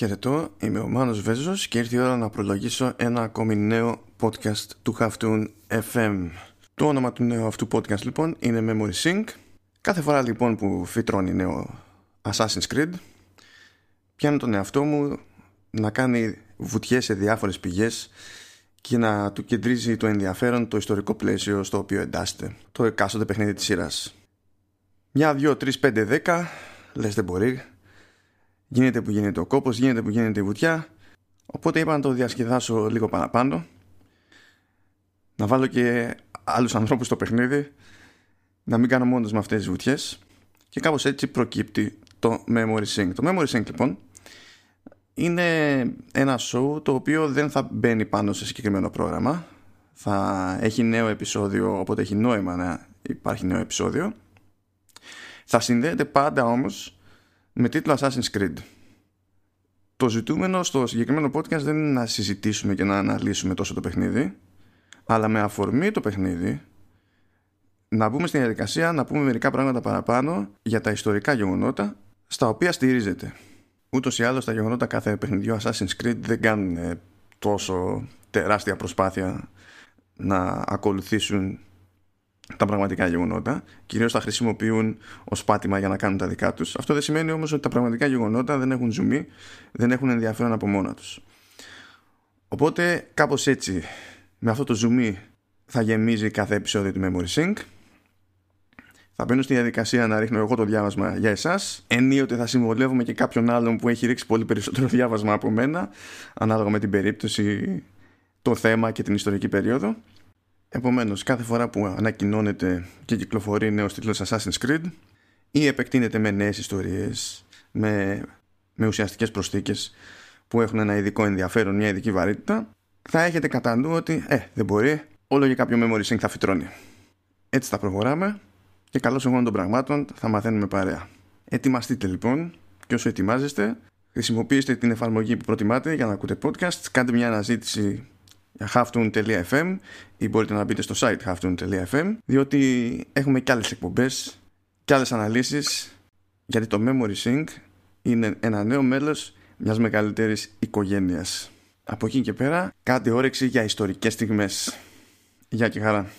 Χαιρετώ, είμαι ο Μάνος Βέζος και ήρθε η ώρα να προλογίσω ένα ακόμη νέο podcast του Halftone FM. Το όνομα του νέου αυτού podcast λοιπόν είναι Memory Sync. Κάθε φορά λοιπόν που φυτρώνει νέο Assassin's Creed πιάνω τον εαυτό μου να κάνει βουτιές σε διάφορες πηγές και να του κεντρίζει το ενδιαφέρον το ιστορικό πλαίσιο στο οποίο εντάσσεται το εκάστοτε παιχνίδι της σειράς. Μια, δυο, τρεις, πέντε, δέκα, λες δεν μπορεί, γίνεται που γίνεται ο κόπος, γίνεται που γίνεται η βουτιά. Οπότε είπα να το διασκεδάσω λίγο παραπάνω. Να βάλω και άλλους ανθρώπους στο παιχνίδι. Να μην κάνω μόνος με αυτές τις βουτιές. Και κάπως έτσι προκύπτει το Memory Sync. Το Memory Sync λοιπόν είναι ένα show το οποίο δεν θα μπαίνει πάνω σε συγκεκριμένο πρόγραμμα. Θα έχει νέο επεισόδιο οπότε έχει νόημα να υπάρχει νέο επεισόδιο. Θα συνδέεται πάντα όμως με τίτλο Assassin's Creed. Το ζητούμενο στο συγκεκριμένο podcast δεν είναι να συζητήσουμε και να αναλύσουμε τόσο το παιχνίδι, αλλά με αφορμή το παιχνίδι να μπούμε στην διαδικασία να πούμε μερικά πράγματα παραπάνω για τα ιστορικά γεγονότα στα οποία στηρίζεται. Ούτως ή άλλως τα γεγονότα κάθε παιχνιδιού Assassin's Creed δεν κάνουν τόσο τεράστια προσπάθεια να ακολουθήσουν τα πραγματικά γεγονότα. Κυρίως τα χρησιμοποιούν ως πάτημα για να κάνουν τα δικά τους. Αυτό δεν σημαίνει όμως ότι τα πραγματικά γεγονότα δεν έχουν ζουμί, δεν έχουν ενδιαφέρον από μόνα τους. Οπότε κάπως έτσι, με αυτό το ζουμί θα γεμίζει κάθε επεισόδιο του Memory Sync. Θα μπαίνω στη διαδικασία να ρίχνω εγώ το διάβασμα για εσάς. Ενίοτε θα συμβολεύουμε και κάποιον άλλον που έχει ρίξει πολύ περισσότερο διάβασμα από μένα, ανάλογα με την περίπτωση, το θέμα και την ιστορική περίοδο. Επομένως, κάθε φορά που ανακοινώνεται και κυκλοφορεί νέος τίτλος Assassin's Creed ή επεκτείνεται με νέες ιστορίες, με, με ουσιαστικές προσθήκες που έχουν ένα ειδικό ενδιαφέρον, μια ειδική βαρύτητα, θα έχετε κατά νου ότι ε, δεν μπορεί, όλο για κάποιο memory sync θα φυτρώνει. Έτσι θα προχωράμε και καλώς εγώ των πραγμάτων θα μαθαίνουμε παρέα. Ετοιμαστείτε λοιπόν και όσο ετοιμάζεστε, χρησιμοποιήστε την εφαρμογή που προτιμάτε για να ακούτε podcast, κάντε μια αναζήτηση halftone.fm ή μπορείτε να μπείτε στο site halftone.fm διότι έχουμε και άλλες εκπομπές και άλλες αναλύσεις γιατί το Memory Sync είναι ένα νέο μέλος μιας μεγαλύτερης οικογένειας. Από εκεί και πέρα κάντε όρεξη για ιστορικές στιγμές. Γεια και χαρά.